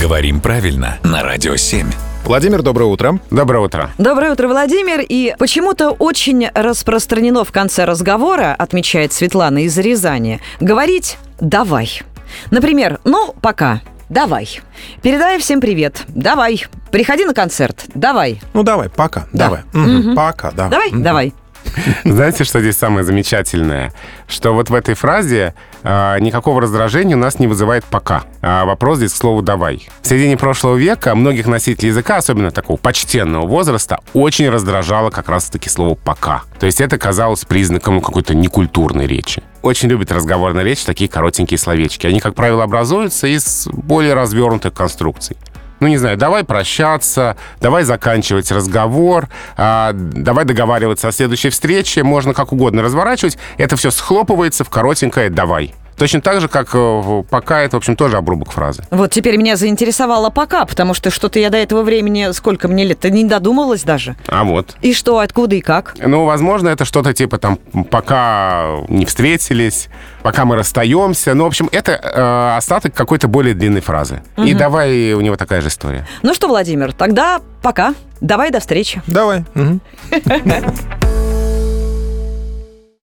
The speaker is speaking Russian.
Говорим правильно на Радио 7. Владимир, доброе утро. Доброе утро. Доброе утро, Владимир. И почему-то очень распространено в конце разговора, отмечает Светлана из Рязани, говорить «давай». Например, «ну, пока». Давай. Передай всем привет. Давай. Приходи на концерт. Давай. Ну давай, пока. Да. Давай. Мгм, Пока, давай. Давай, Мгм. давай. Знаете, что здесь самое замечательное? Что вот в этой фразе а, никакого раздражения у нас не вызывает «пока». А вопрос здесь к слову «давай». В середине прошлого века многих носителей языка, особенно такого почтенного возраста, очень раздражало как раз-таки слово «пока». То есть это казалось признаком какой-то некультурной речи. Очень любят разговорная речь такие коротенькие словечки. Они, как правило, образуются из более развернутых конструкций. Ну, не знаю, давай прощаться, давай заканчивать разговор, а, давай договариваться о следующей встрече, можно как угодно разворачивать. Это все схлопывается в коротенькое «давай». Точно так же, как э, «пока» — это, в общем, тоже обрубок фразы. Вот теперь меня заинтересовало пока, потому что что-то я до этого времени, сколько мне лет-то, не додумалась даже. А вот. И что, откуда и как? Ну, возможно, это что-то типа там «пока не встретились», «пока мы расстаемся». Ну, в общем, это э, остаток какой-то более длинной фразы. И давай у него такая же история. Ну что, Владимир, тогда пока. Давай до встречи. Давай. Мгм.